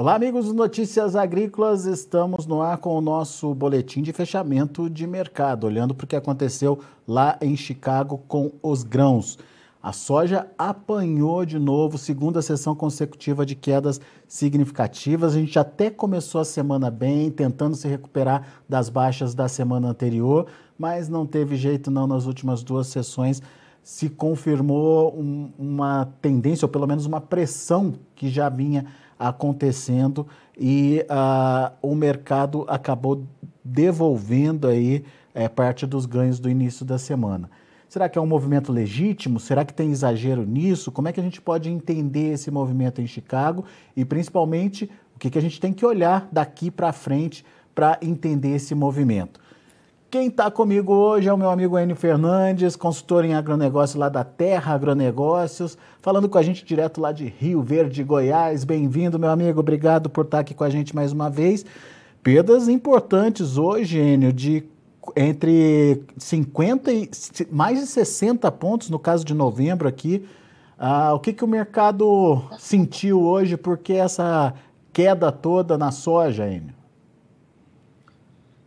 Olá, amigos do Notícias Agrícolas. Estamos no ar com o nosso boletim de fechamento de mercado, olhando para o que aconteceu lá em Chicago com os grãos. A soja apanhou de novo, segunda sessão consecutiva de quedas significativas. A gente até começou a semana bem, tentando se recuperar das baixas da semana anterior, mas não teve jeito não nas últimas duas sessões. Se confirmou um, uma tendência, ou pelo menos uma pressão que já vinha acontecendo e uh, o mercado acabou devolvendo aí é, parte dos ganhos do início da semana. Será que é um movimento legítimo? Será que tem exagero nisso? Como é que a gente pode entender esse movimento em Chicago e principalmente o que, que a gente tem que olhar daqui para frente para entender esse movimento? Quem está comigo hoje é o meu amigo Enio Fernandes, consultor em agronegócio lá da Terra Agronegócios, falando com a gente direto lá de Rio Verde, Goiás. Bem-vindo, meu amigo. Obrigado por estar aqui com a gente mais uma vez. Perdas importantes hoje, Enio, de entre 50 e mais de 60 pontos no caso de novembro aqui. Ah, o que, que o mercado sentiu hoje? Por que essa queda toda na soja, Enio?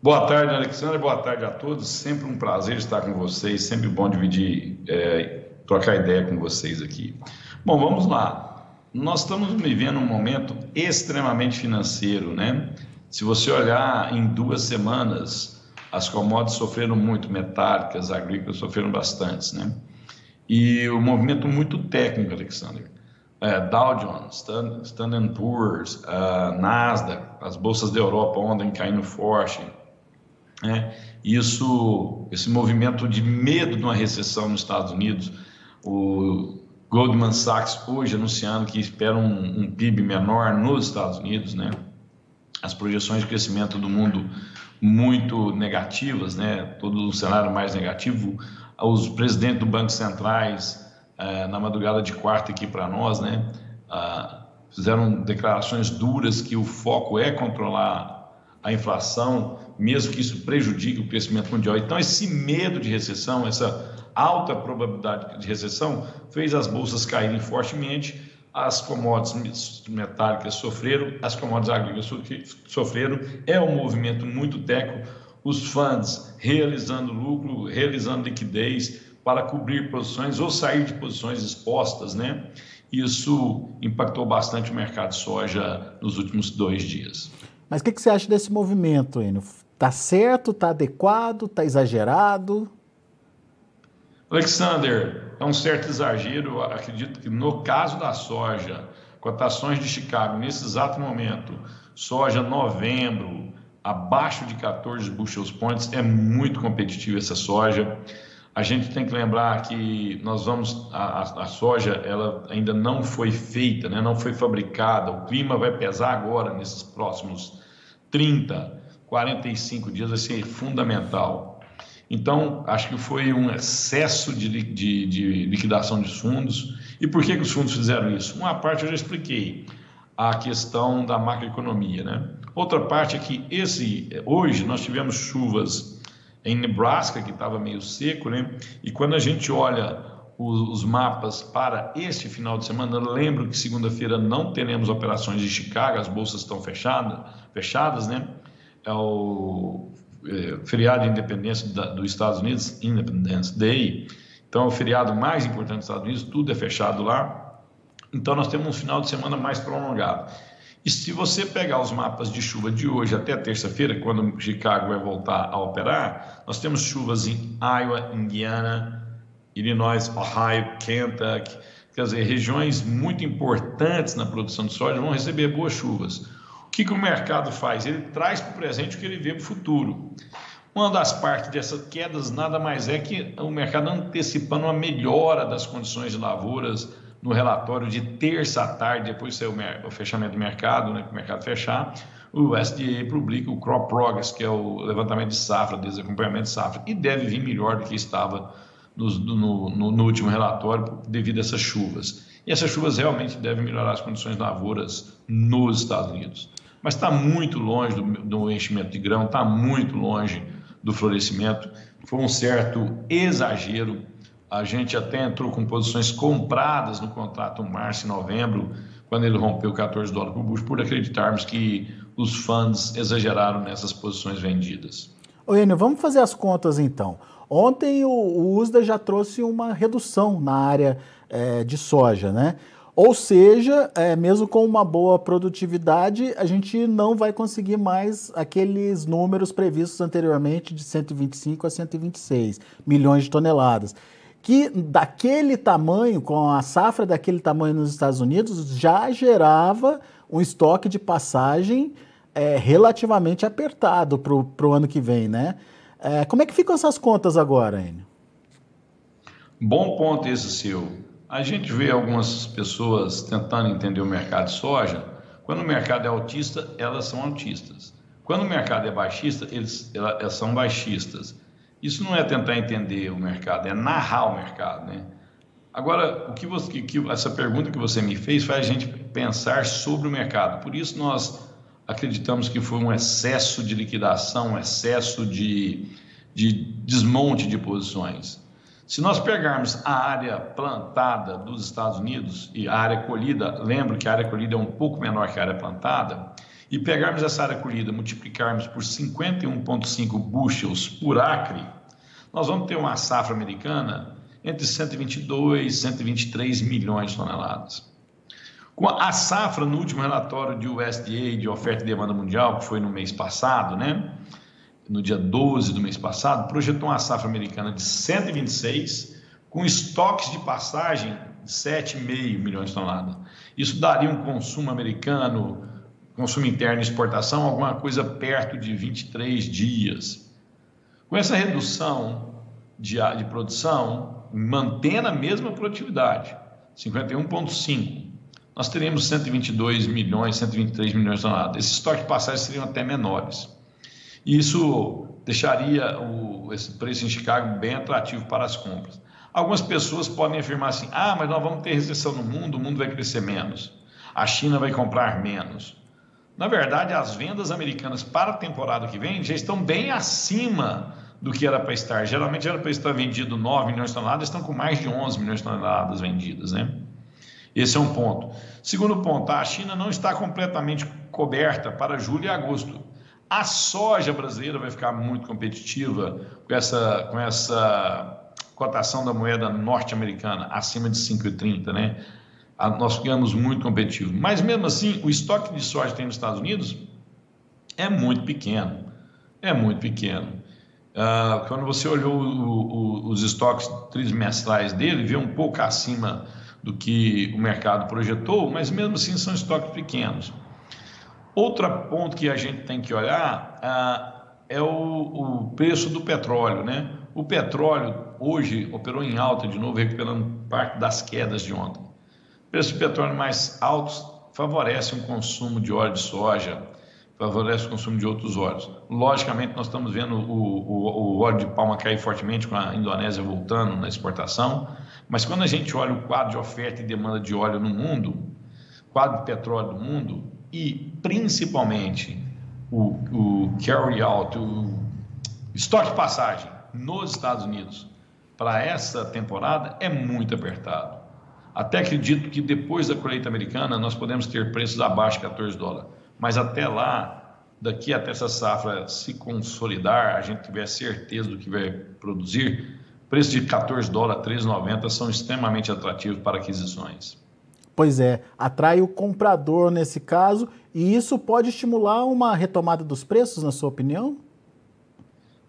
Boa tarde, Alexandre. Boa tarde a todos. Sempre um prazer estar com vocês. Sempre bom dividir, é, trocar ideia com vocês aqui. Bom, vamos lá. Nós estamos vivendo um momento extremamente financeiro, né? Se você olhar em duas semanas, as commodities sofreram muito, metálicas, agrícolas sofreram bastante, né? E o movimento muito técnico, Alexandre. É, Dow Jones, Standard Poor's, uh, Nasdaq, as bolsas da Europa ontem caindo forte, né? Isso, esse movimento de medo de uma recessão nos Estados Unidos, o Goldman Sachs hoje anunciando que espera um, um PIB menor nos Estados Unidos, né? As projeções de crescimento do mundo muito negativas, né? Todo um cenário mais negativo. Os presidentes do Banco Centrais eh, na madrugada de quarta aqui para nós, né? Ah, fizeram declarações duras que o foco é controlar a inflação, mesmo que isso prejudique o crescimento mundial. Então, esse medo de recessão, essa alta probabilidade de recessão, fez as bolsas caírem fortemente, as commodities metálicas sofreram, as commodities agrícolas sofreram. É um movimento muito técnico, os fundos realizando lucro, realizando liquidez para cobrir posições ou sair de posições expostas, né? Isso impactou bastante o mercado de soja nos últimos dois dias. Mas o que, que, você acha desse movimento, Enio? Está certo, está adequado, está exagerado? Alexander, é um certo exagero. Acredito que no caso da soja, cotações de Chicago, nesse exato momento, soja novembro, abaixo de 14 bushels points, é muito competitiva essa soja. A gente tem que lembrar que nós vamos a, a, soja ela ainda não foi feita, né? não foi fabricada. O clima vai pesar agora nesses próximos 30, 45 dias, vai ser fundamental. Então, acho que foi um excesso de, de, de liquidação de fundos. E por que, que os fundos fizeram isso? Uma parte eu já expliquei, a questão da macroeconomia. Né? Outra parte é que esse, hoje nós tivemos chuvas em Nebraska, que estava meio seco, né? E quando a gente olha os, mapas para este final de semana, lembro que segunda-feira não teremos operações de Chicago, as bolsas estão fechadas, fechadas, né? É o é, feriado de independência da, dos Estados Unidos, Independence Day. Então, é o feriado mais importante dos Estados Unidos, tudo é fechado lá. Então, nós temos um final de semana mais prolongado. E se você pegar os mapas de chuva de hoje até terça-feira, quando Chicago vai voltar a operar, nós temos chuvas em Iowa, Indiana, Illinois, Ohio, Kentucky, quer dizer, regiões muito importantes na produção de soja vão receber boas chuvas. Que, que o mercado faz? Ele traz para o presente o que ele vê para o futuro. Uma das partes dessas quedas nada mais é que o mercado antecipando uma melhora das condições de lavouras, no relatório de terça à tarde, depois do o fechamento do mercado, né, o mercado fechar, o SDA publica o Crop Progress, que é o levantamento de safra, desacompanhamento de safra, e deve vir melhor do que estava no, no, no, último relatório devido a essas chuvas. E essas chuvas realmente devem melhorar as condições lavouras nos Estados Unidos. Mas está muito longe do, do enchimento de grão, está muito longe do florescimento. Foi um certo exagero a gente até entrou com posições compradas no contrato março e novembro, quando ele rompeu 14 dólares por bushel, por acreditarmos que os fundos exageraram nessas posições vendidas. Ô Enio, vamos fazer as contas então. Ontem o, o USDA já trouxe uma redução na área é, de soja, né? Ou seja, é, mesmo com uma boa produtividade, a gente não vai conseguir mais aqueles números previstos anteriormente de 125 a 126 milhões de toneladas. Que daquele tamanho, com a safra daquele tamanho nos Estados Unidos, já gerava um estoque de passagem é, relativamente apertado para o ano que vem, né? É, como é que ficam essas contas agora, Enio? Bom ponto esse seu. A gente vê algumas pessoas tentando entender o mercado de soja. Quando o mercado é autista, elas são autistas. Quando o mercado é baixista, eles, elas são baixistas. Isso não é tentar entender o mercado, é narrar o mercado, né? Agora, o que, você, que essa pergunta que você me fez faz a gente pensar sobre o mercado. Por isso nós acreditamos que foi um excesso de liquidação, um excesso de, de desmonte de posições. Se nós pegarmos a área plantada dos Estados Unidos e a área colhida, lembro que a área colhida é um pouco menor que a área plantada, e pegarmos essa área colhida, multiplicarmos por 51,5 bushels por acre, nós vamos ter uma safra americana entre 122 e 123 milhões de toneladas. Com a safra no último relatório de USDA de oferta e demanda mundial, que foi no mês passado, né? No dia 12 do mês passado, projetou uma safra americana de 126, com estoques de passagem de 7,5 milhões de toneladas. Isso daria um consumo americano, consumo interno e exportação, alguma coisa perto de 23 dias. Com essa redução de, de produção, mantendo a mesma produtividade, 51,5, nós teríamos 122 milhões, 123 milhões de toneladas. Esses estoques de passagem seriam até menores. Isso deixaria o, esse preço em Chicago bem atrativo para as compras. Algumas pessoas podem afirmar assim: ah, mas nós vamos ter recessão no mundo, o mundo vai crescer menos, a China vai comprar menos. Na verdade, as vendas americanas para a temporada que vem já estão bem acima do que era para estar. Geralmente era para estar vendido 9 milhões de toneladas, estão com mais de 11 milhões de toneladas vendidas, né? Esse é um ponto. Segundo ponto, a China não está completamente coberta para julho e agosto. A soja brasileira vai ficar muito competitiva com essa, com essa cotação da moeda norte-americana acima de 5,30, né? Nós ficamos muito competitivos. Mas mesmo assim, o estoque de soja que tem nos Estados Unidos é muito pequeno. É muito pequeno. Uh, quando você olhou o, o, os estoques trimestrais dele, vê um pouco acima do que o mercado projetou, mas mesmo assim são estoques pequenos. Outro ponto que a gente tem que olhar ah, é o, o, preço do petróleo, né? O petróleo hoje operou em alta de novo, recuperando parte das quedas de ontem. O preço do petróleo mais altos favorece um consumo de óleo de soja, favorece o consumo de outros óleos. Logicamente, nós estamos vendo o, o, o óleo de palma cair fortemente com a Indonésia voltando na exportação, mas quando a gente olha o quadro de oferta e demanda de óleo no mundo, quadro de petróleo do mundo, e principalmente o, o carry out, o estoque de passagem nos Estados Unidos para essa temporada é muito apertado. Até acredito que depois da colheita americana nós podemos ter preços abaixo de 14 dólares, mas até lá, daqui até essa safra se consolidar, a gente tiver certeza do que vai produzir, preços de 14 dólares, 13,90 são extremamente atrativos para aquisições. Pois é, atrai o comprador nesse caso, e isso pode estimular uma retomada dos preços, na sua opinião?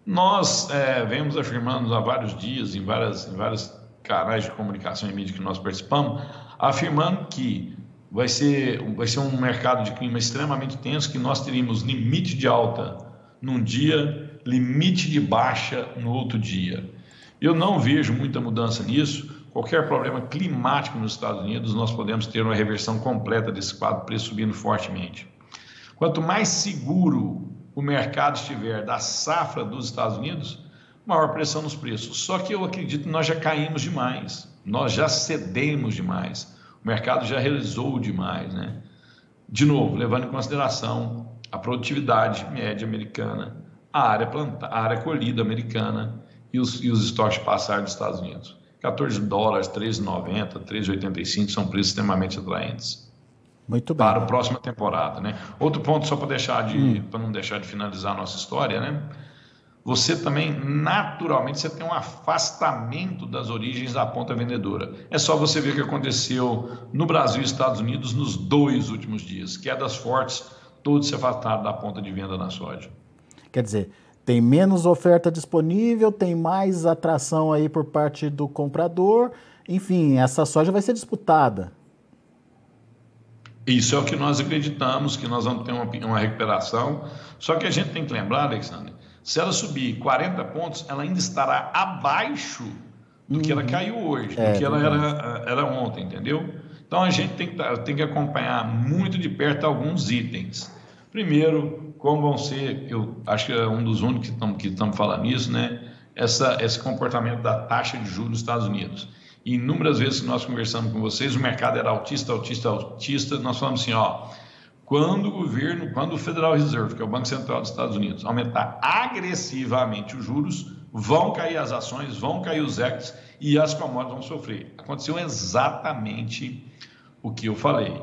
Nós é, vemos afirmando há vários dias, em, várias, em vários canais de comunicação e mídia que nós participamos, afirmando que vai ser, vai ser um mercado de clima extremamente tenso, que nós teríamos limite de alta num dia, limite de baixa no outro dia. Eu não vejo muita mudança nisso, qualquer problema climático nos Estados Unidos, nós podemos ter uma reversão completa desse quadro, preço subindo fortemente. Quanto mais seguro o mercado estiver da safra dos Estados Unidos, maior pressão nos preços. Só que eu acredito que nós já caímos demais, nós já cedemos demais, o mercado já realizou demais, né? De novo, levando em consideração a produtividade média americana, a área, planta, a área colhida americana e os, e os estoques de passagem dos Estados Unidos. 14 dólares, 13,90, 13,85 são preços extremamente atraentes. Muito bem. Para a próxima temporada, né? Outro ponto só para deixar de, hum. para não deixar de finalizar a nossa história, né? Você também naturalmente você tem um afastamento das origens da ponta vendedora. É só você ver o que aconteceu no Brasil e Estados Unidos nos dois últimos dias, quedas fortes, todos se afastaram da ponta de venda na soja. Quer dizer, tem menos oferta disponível, tem mais atração aí por parte do comprador. Enfim, essa soja vai ser disputada. Isso é o que nós acreditamos, que nós vamos ter uma, uma recuperação. Só que a gente tem que lembrar, Alexandre, se ela subir 40 pontos, ela ainda estará abaixo do que ela uhum. caiu hoje, é, do que ela era, era ontem, entendeu? Então a gente tem que, tá, tem que acompanhar muito de perto alguns itens. Primeiro, como vão ser, eu acho que é um dos únicos que estamos que falando nisso, né? Essa, esse comportamento da taxa de juros nos Estados Unidos. Inúmeras vezes que nós conversamos com vocês, o mercado era autista, autista, autista. Nós falamos assim, ó, quando o governo, quando o Federal Reserve, que é o Banco Central dos Estados Unidos, aumentar agressivamente os juros, vão cair as ações, vão cair os equities e as commodities vão sofrer. Aconteceu exatamente o que eu falei.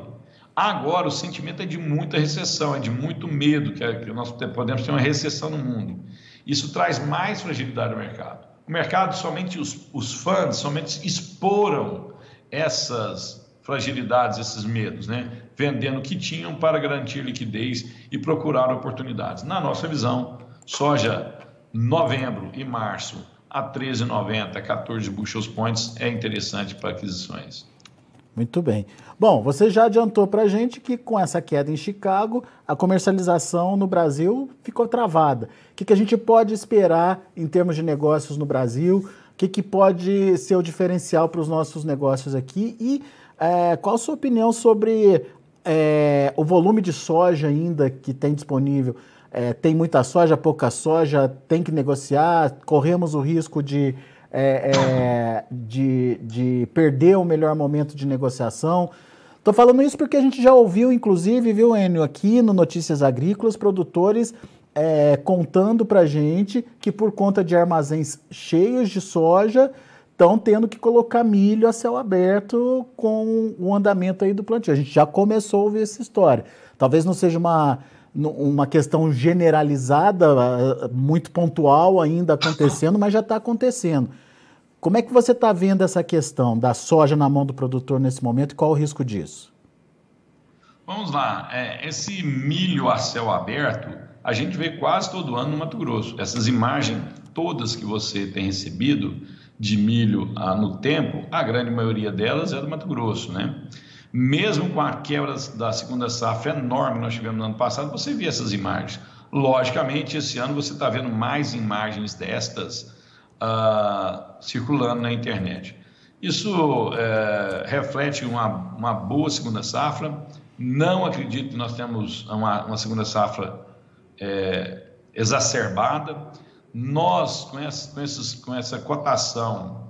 Agora, o sentimento é de muita recessão, é de muito medo que, é, que nós podemos ter uma recessão no mundo. Isso traz mais fragilidade ao mercado. O mercado, somente os, os fãs, somente exporam essas fragilidades, esses medos, né? vendendo o que tinham para garantir liquidez e procurar oportunidades. Na nossa visão, soja novembro e março a 13,90, 14 bushels points é interessante para aquisições. Muito bem. Bom, você já adiantou para a gente que com essa queda em Chicago, a comercialização no Brasil ficou travada. O que, que a gente pode esperar em termos de negócios no Brasil? O que, que pode ser o diferencial para os nossos negócios aqui? E é, qual a sua opinião sobre é, o volume de soja ainda que tem disponível? É, tem muita soja, pouca soja, tem que negociar, corremos o risco de é, é, de, de perder o melhor momento de negociação. Estou falando isso porque a gente já ouviu, inclusive, viu, Enio, aqui no Notícias Agrícolas, produtores é, contando para gente que por conta de armazéns cheios de soja, estão tendo que colocar milho a céu aberto com o andamento aí do plantio. A gente já começou a ouvir essa história. Talvez não seja uma uma questão generalizada, eh, muito pontual ainda acontecendo, mas já está acontecendo. Como é que você está vendo essa questão da soja na mão do produtor nesse momento e qual o risco disso? Vamos lá, é, esse milho a céu aberto, a gente vê quase todo ano no Mato Grosso. Essas imagens todas que você tem recebido de milho ah, no tempo, a grande maioria delas é do Mato Grosso, né? Mesmo com a quebra da segunda safra enorme que nós tivemos no ano passado, você vê essas imagens. Logicamente, esse ano você está vendo mais imagens destas uh, circulando na internet. Isso é, reflete uma, uma boa segunda safra. Não acredito que nós temos uma, uma segunda safra é, exacerbada. Nós, com essa, com, com essa cotação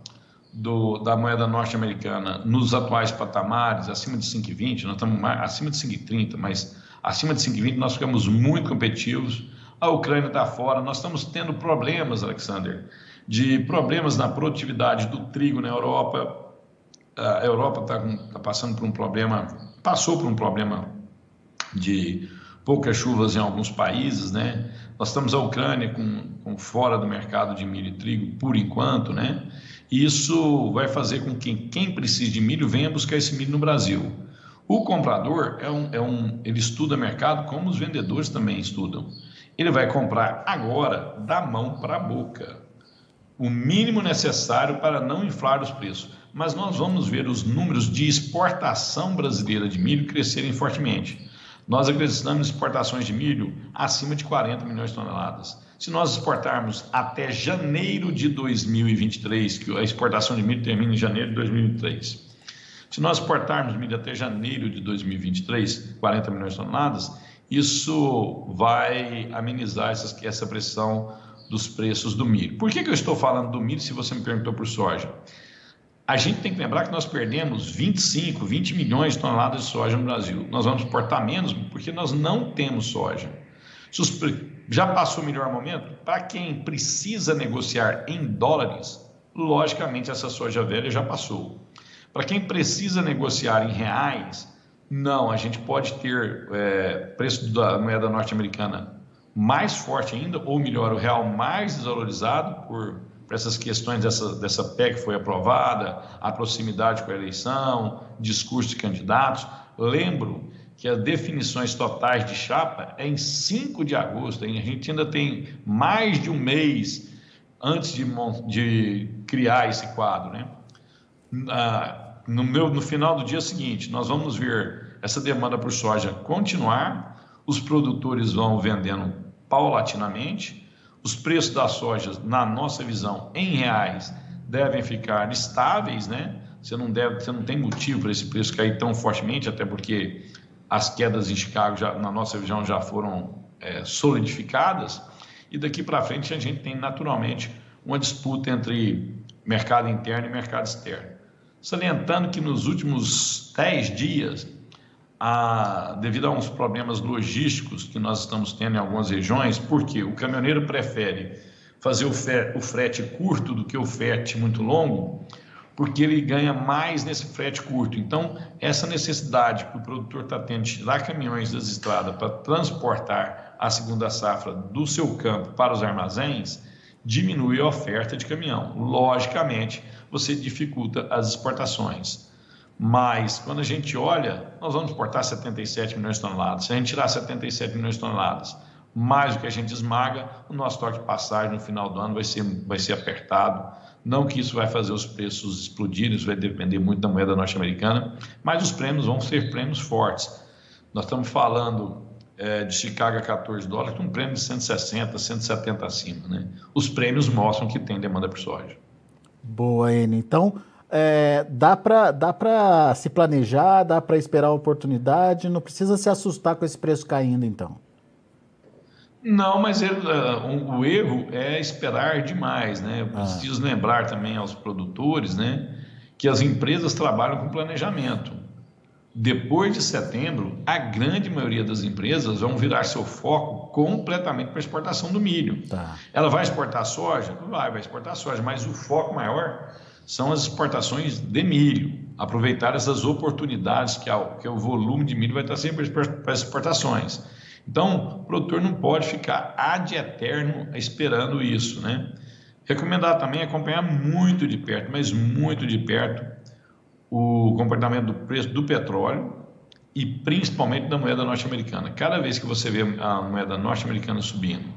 do, da moeda norte-americana nos atuais patamares, acima de 5,20, nós estamos mais, acima de 5,30, mas acima de 5,20 nós ficamos muito competitivos. A Ucrânia está fora, nós estamos tendo problemas, Alexander, de problemas na produtividade do trigo na Europa. A Europa está tá passando por um problema, passou por um problema de poucas chuvas em alguns países, né? Nós estamos a Ucrânia com, com fora do mercado de milho e trigo por enquanto, né? Isso vai fazer com que quem precisa de milho venha buscar esse milho no Brasil. O comprador é um, é um, ele estuda mercado como os vendedores também estudam. Ele vai comprar agora da mão para a boca, o mínimo necessário para não inflar os preços. Mas nós vamos ver os números de exportação brasileira de milho crescerem fortemente. Nós acreditamos exportações de milho acima de 40 milhões de toneladas. Se nós exportarmos até janeiro de 2023, que a exportação de milho termina em janeiro de 2023, se nós exportarmos milho até janeiro de 2023, 40 milhões de toneladas, isso vai amenizar essa, essa pressão dos preços do milho. Por que, que eu estou falando do milho se você me perguntou por soja? A gente tem que lembrar que nós perdemos 25, 20 milhões de toneladas de soja no Brasil. Nós vamos exportar menos porque nós não temos soja. Já passou o melhor momento? Para quem precisa negociar em dólares, logicamente essa soja velha já passou. Para quem precisa negociar em reais, Não, a gente pode ter é, preço da moeda norte-americana mais forte ainda, ou melhor, o real mais desvalorizado por, por essas questões dessa, dessa PEC que foi aprovada, a proximidade com a eleição, discurso de candidatos. Lembro que as definições totais de chapa é em 5 de agosto, hein? a gente ainda tem mais de um mês antes de, de criar esse quadro. Né? Ah, no, meu, no final do dia seguinte, nós vamos ver essa demanda por soja continuar, os produtores vão vendendo paulatinamente, os preços da soja, na nossa visão, em reais, devem ficar estáveis, né? Você não, deve, você não tem motivo para esse preço cair tão fortemente, até porque as quedas em Chicago, já, na nossa visão, já foram é, solidificadas. E daqui para frente a gente tem naturalmente uma disputa entre mercado interno e mercado externo. Salientando que nos últimos 10 dias, a, devido a uns problemas logísticos que nós estamos tendo em algumas regiões, porque o caminhoneiro prefere fazer o, fe, o frete curto do que o frete muito longo, porque ele ganha mais nesse frete curto. Então, essa necessidade que o produtor está tendo de tirar caminhões das estradas para transportar a segunda safra do seu campo para os armazéns, diminui a oferta de caminhão. Logicamente, você dificulta as exportações. Mas, quando a gente olha, nós vamos exportar 77 milhões de toneladas. Se a gente tirar 77 milhões de toneladas, mais do que a gente esmaga, o nosso toque de passagem no final do ano vai ser, vai ser apertado. Não que isso vai fazer os preços explodirem, isso vai depender muito da moeda norte-americana, mas os prêmios vão ser prêmios fortes. Nós estamos falando é, de Chicago a 14 dólares, com um prêmio de 160, 170 acima. Né? Os prêmios mostram que tem demanda por soja. Boa, N. Então, é, dá para dá se planejar, dá para esperar a oportunidade, não precisa se assustar com esse preço caindo, então. Não, mas ele, uh, o erro é esperar demais, né? Eu ah. preciso ah. lembrar também aos produtores, né, que as empresas trabalham com planejamento. Depois de setembro, a grande maioria das empresas vão virar seu foco completamente para a exportação do milho. Tá. Ela vai exportar soja? Vai, vai exportar soja, mas o foco maior são as exportações de milho. Aproveitar essas oportunidades que, que o volume de milho vai estar sempre para exportações. Então, o produtor não pode ficar ad eterno esperando isso, né? Recomendar também acompanhar muito de perto, mas muito de perto, o comportamento do preço do petróleo e principalmente da moeda norte-americana. Cada vez que você vê a moeda norte-americana subindo,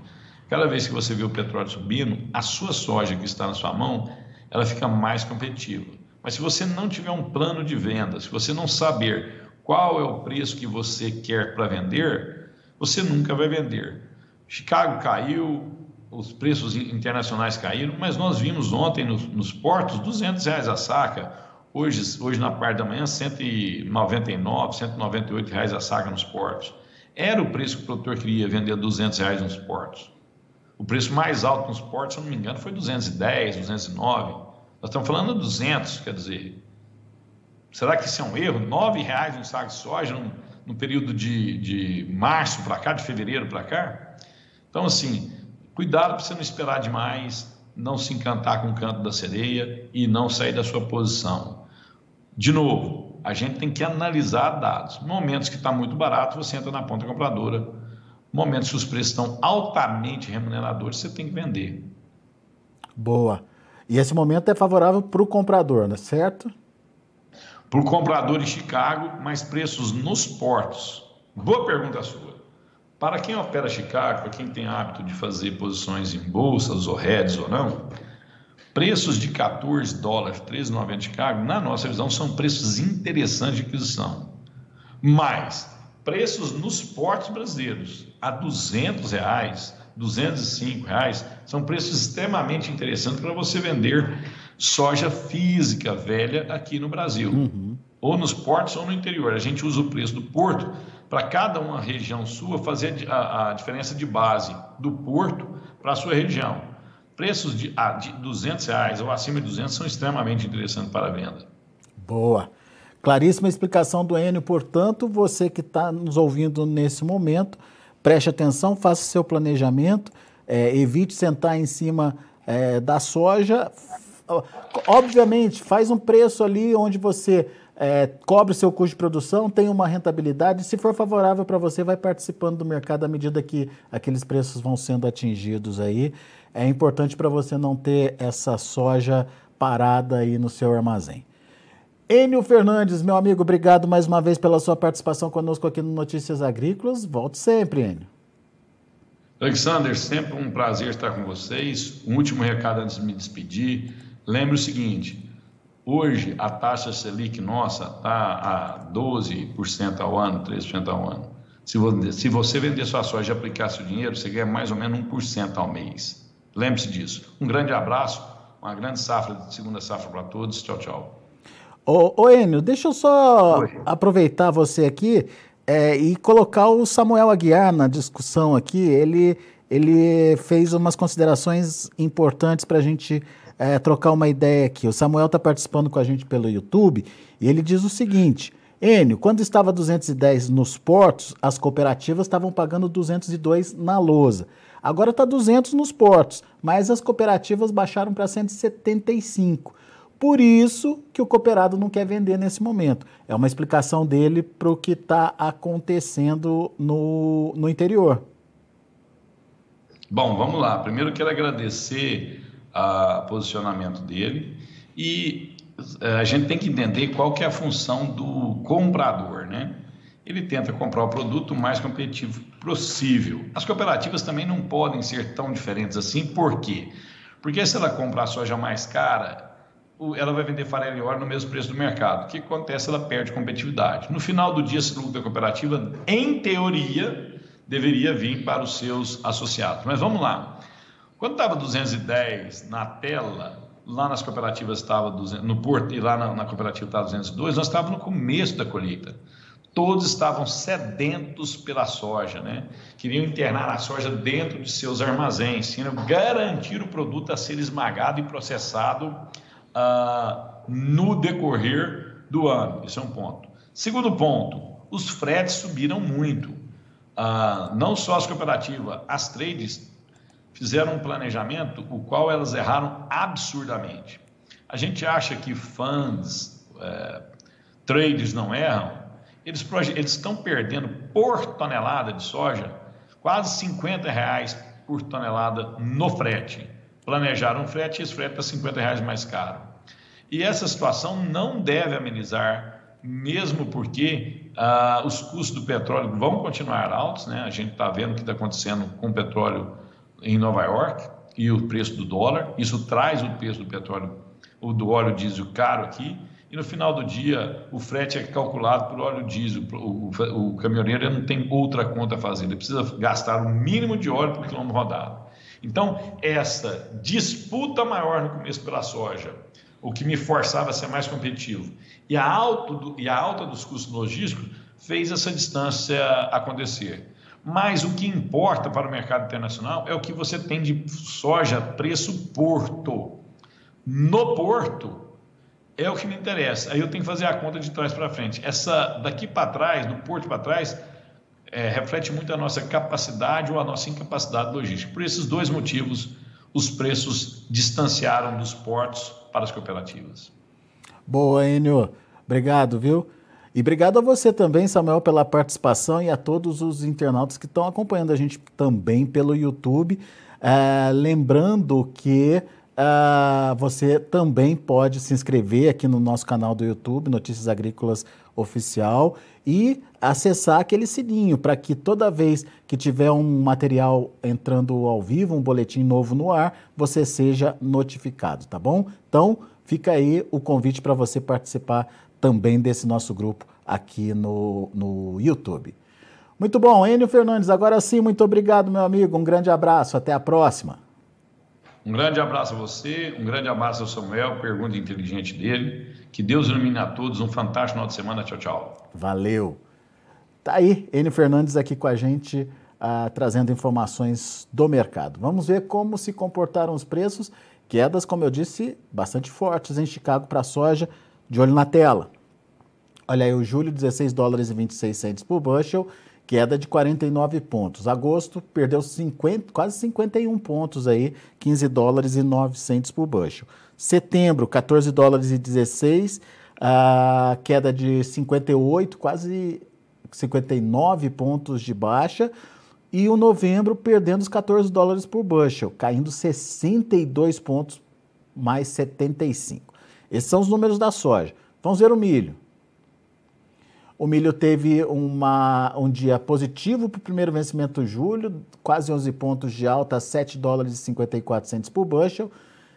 cada vez que você vê o petróleo subindo, a sua soja que está na sua mão, ela fica mais competitiva. Mas se você não tiver um plano de venda, se você não saber qual é o preço que você quer para vender, você nunca vai vender. Chicago caiu, os preços internacionais caíram, mas nós vimos ontem nos, nos portos 200 reais a saca, Hoje, hoje na parte da manhã, 199, 198 reais a saca nos portos. Era o preço que o produtor queria vender 200 reais nos portos. O preço mais alto nos portos, se não me engano, foi 210, 209. Nós estamos falando de 200, quer dizer. Será que isso é um erro? 9 reais um saco de soja no, no período de, de março para cá, de fevereiro para cá? Então, assim, cuidado para você não esperar demais, não se encantar com o canto da sereia e não sair da sua posição. De novo, a gente tem que analisar dados. Momentos que está muito barato, você entra na ponta compradora. Momentos que os preços estão altamente remuneradores, você tem que vender. Boa. E esse momento é favorável para o comprador, não é certo? Para o comprador em Chicago, mas preços nos portos. Boa pergunta sua. Para quem opera Chicago, para quem tem hábito de fazer posições em bolsas ou heads ou não, Preços de 14 dólares, 13,90 de cargo, na nossa visão, são preços interessantes de aquisição. Mas preços nos portos brasileiros a 200 reais, 205 reais, são preços extremamente interessantes para você vender soja física velha aqui no Brasil. Uhum. Ou nos portos ou no interior. A gente usa o preço do porto para cada uma região sua fazer a, a diferença de base do porto para a sua região. Preços de, ah, de 200 reais ou acima de 200 são extremamente interessantes para a venda. Boa. Claríssima explicação do Enio, portanto, você que está nos ouvindo nesse momento, preste atenção, faça seu planejamento, é, evite sentar em cima é, da soja. Obviamente, faz um preço ali onde você é, cobre seu custo de produção, tem uma rentabilidade. Se for favorável para você, vai participando do mercado à medida que aqueles preços vão sendo atingidos aí. É importante para você não ter essa soja parada aí no seu armazém. Enio Fernandes, meu amigo, obrigado mais uma vez pela sua participação conosco aqui no Notícias Agrícolas. Volte sempre, Enio. Alexander, sempre um prazer estar com vocês. Um último recado antes de me despedir. Lembre o seguinte: hoje a taxa Selic nossa está a 12% ao ano, 13% ao ano. Se você, se você vender sua soja e aplicar seu dinheiro, você ganha mais ou menos 1% ao mês. Lembre-se disso. Um grande abraço, uma grande safra, segunda safra para todos. Tchau, tchau. Ô, ô Enio, deixa eu só Oi. aproveitar você aqui é, e colocar o Samuel Aguiar na discussão aqui. Ele, ele fez umas considerações importantes para a gente é, trocar uma ideia aqui. O Samuel está participando com a gente pelo YouTube e ele diz o seguinte: Enio, quando estava 210 nos portos, as cooperativas estavam pagando 202 na lousa. Agora está 200 nos portos, mas as cooperativas baixaram para 175. Por isso que o cooperado não quer vender nesse momento. É uma explicação dele para o que está acontecendo no, no interior. Bom, vamos lá. Primeiro quero agradecer o posicionamento dele e eh, a gente tem que entender qual que é a função do comprador, né? Ele tenta comprar o produto mais competitivo possível. As cooperativas também não podem ser tão diferentes assim, por quê? Porque se ela comprar soja mais cara, ela vai vender farelo e óleo no mesmo preço do mercado. O que acontece? Ela perde competitividade. No final do dia, esse lucro da cooperativa, em teoria, deveria vir para os seus associados. Mas vamos lá. Quando estava 210 na tela, lá nas cooperativas estava 200, no Porto e lá na, na cooperativa estava 202, nós estávamos no começo da colheita. Todos estavam sedentos pela soja, né? Queriam internar a soja dentro de seus armazéns, queriam garantir o produto a ser esmagado e processado ah, no decorrer do ano. Esse é um ponto. Segundo ponto, os fretes subiram muito. Ah, não só as cooperativas, as trades fizeram um planejamento o qual elas erraram absurdamente. A gente acha que funds, é, trades não erram, eles, eles estão perdendo por tonelada de soja quase 50 reais por tonelada no frete planejaram um frete e esse frete está 50 reais mais caro. E essa situação não deve amenizar, mesmo porque ah, os custos do petróleo vão continuar altos, né? A gente está vendo o que está acontecendo com o petróleo em Nova York e o preço do dólar. Isso traz o preço do petróleo, o do óleo diesel caro aqui. E no final do dia, o frete é calculado por óleo diesel. O, o, o caminhoneiro não tem outra conta a fazer. Ele precisa gastar o mínimo de óleo por quilômetro rodado. Então, essa disputa maior no começo pela soja, o que me forçava a ser mais competitivo, e a, alta, do, e a alta dos custos logísticos fez essa distância acontecer. Mas o que importa para o mercado internacional é o que você tem de soja preço porto. No porto é o que me interessa. Aí eu tenho que fazer a conta de trás para frente. Essa daqui para trás, do porto para trás, é, reflete muito a nossa capacidade ou a nossa incapacidade logística. Por esses dois motivos, os preços distanciaram dos portos para as cooperativas. Boa, Enio. Obrigado, viu? E obrigado a você também, Samuel, pela participação e a todos os internautas que estão acompanhando a gente também pelo YouTube. É, lembrando que Uh, você também pode se inscrever aqui no nosso canal do YouTube, Notícias Agrícolas Oficial, e acessar aquele sininho para que toda vez que tiver um material entrando ao vivo, um boletim novo no ar, você seja notificado, tá bom? Então, fica aí o convite para você participar também desse nosso grupo aqui no, no YouTube. Muito bom, Enio Fernandes, agora sim, muito obrigado, meu amigo. Um grande abraço, até a próxima. Um grande abraço a você, um grande abraço ao Samuel, pergunta inteligente dele. Que Deus ilumine a todos, um fantástico final de semana. Tchau, tchau. Valeu. Tá aí, Enio Fernandes aqui com a gente, uh, trazendo informações do mercado. Vamos ver como se comportaram os preços. Quedas, como eu disse, bastante fortes em Chicago para a soja, de olho na tela. Olha aí, o julho, 16 dólares e 26 centes por bushel queda de 49 pontos. Agosto perdeu 50, quase 51 pontos aí, 15 dólares e 900 por bushel. Setembro, 14 dólares e 16. A queda de 58, quase 59 pontos de baixa, e o novembro perdendo os 14 dólares por bushel, caindo 62 pontos mais 75. Esses são os números da soja. Vamos ver o milho. O milho teve uma, um dia positivo para o primeiro vencimento de julho, quase 11 pontos de alta, 7 dólares e 54 por bushel.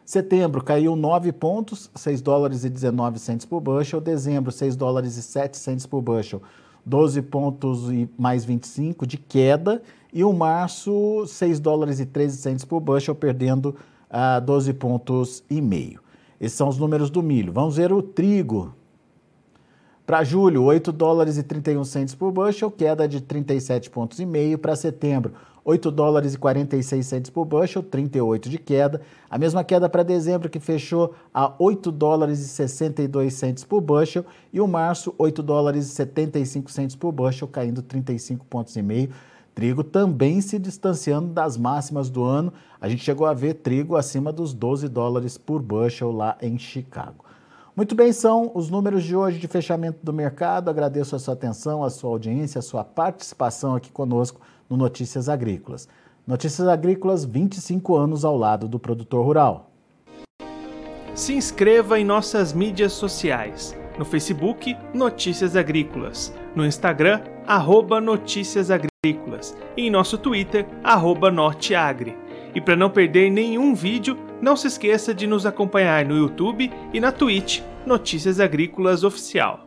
Setembro caiu 9 pontos, 6 dólares e 19 por bushel. Dezembro, 6 dólares e 7 por bushel, 12 pontos e mais 25 de queda. E o março, 6 dólares e 13 por bushel, perdendo uh, 12 pontos e meio. Esses são os números do milho. Vamos ver o trigo. Para julho, 8 dólares e 31 centes por bushel, queda de 37 pontos e meio. Para setembro, 8 dólares e 46 centes por bushel, 38 de queda. A mesma queda para dezembro, que fechou a 8 dólares e 62 centes por bushel. E o março, 8 dólares e 75 centes por bushel, caindo 35 pontos e meio. Trigo também se distanciando das máximas do ano. A gente chegou a ver trigo acima dos 12 dólares por bushel lá em Chicago. Muito bem, são os números de hoje de fechamento do mercado. Agradeço a sua atenção, a sua audiência, a sua participação aqui conosco no Notícias Agrícolas. Notícias Agrícolas, 25 anos ao lado do produtor rural. Se inscreva em nossas mídias sociais. No Facebook, Notícias Agrícolas. No Instagram, arroba Notícias Agrícolas e em nosso Twitter, Norteagri. E para não perder nenhum vídeo, não se esqueça de nos acompanhar no YouTube e na Twitch Notícias Agrícolas Oficial.